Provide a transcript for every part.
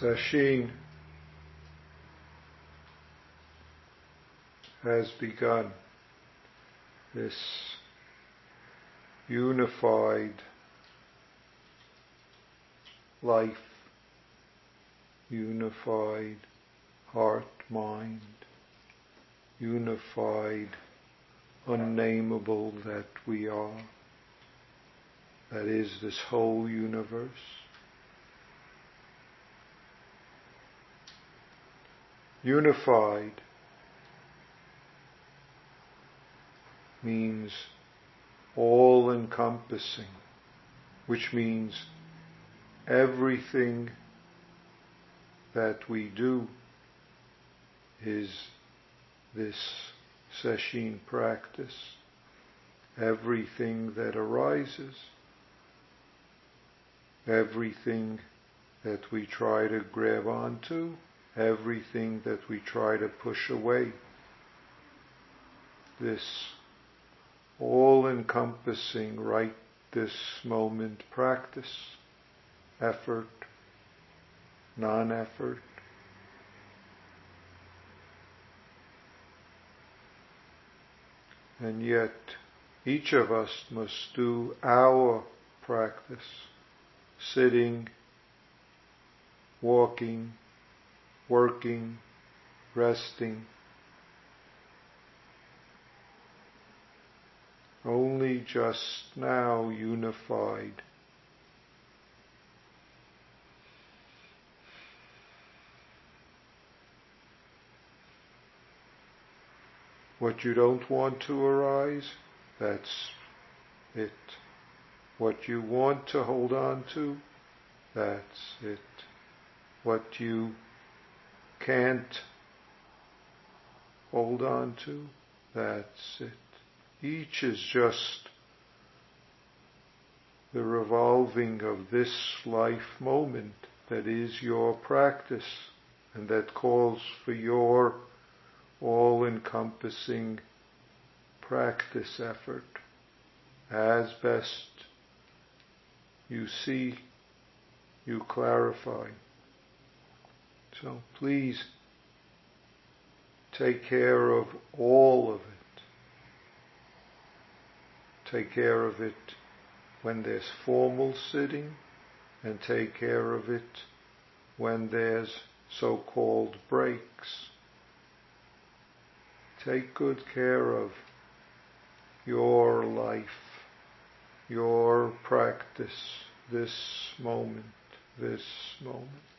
sesshin uh, has begun this unified life, unified heart, mind, unified, unnameable that we are, that is this whole universe. Unified means all encompassing, which means everything that we do is this sesshin practice. Everything that arises, everything that we try to grab onto, everything that we try to push away. This all-encompassing right this moment practice, effort, non-effort, and yet each of us must do our practice, sitting, walking, working, resting, only just now unified. What you don't want to arise, that's it. What you want to hold on to, that's it. What you can't hold on to, that's it. Each is just the revolving of this life moment that is your practice and that calls for your all-encompassing practice effort as best you see, you clarify. So please take care of all of it. Take care of it when there's formal sitting and take care of it when there's so-called breaks. Take good care of your life, your practice, this moment, this moment.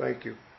Thank you.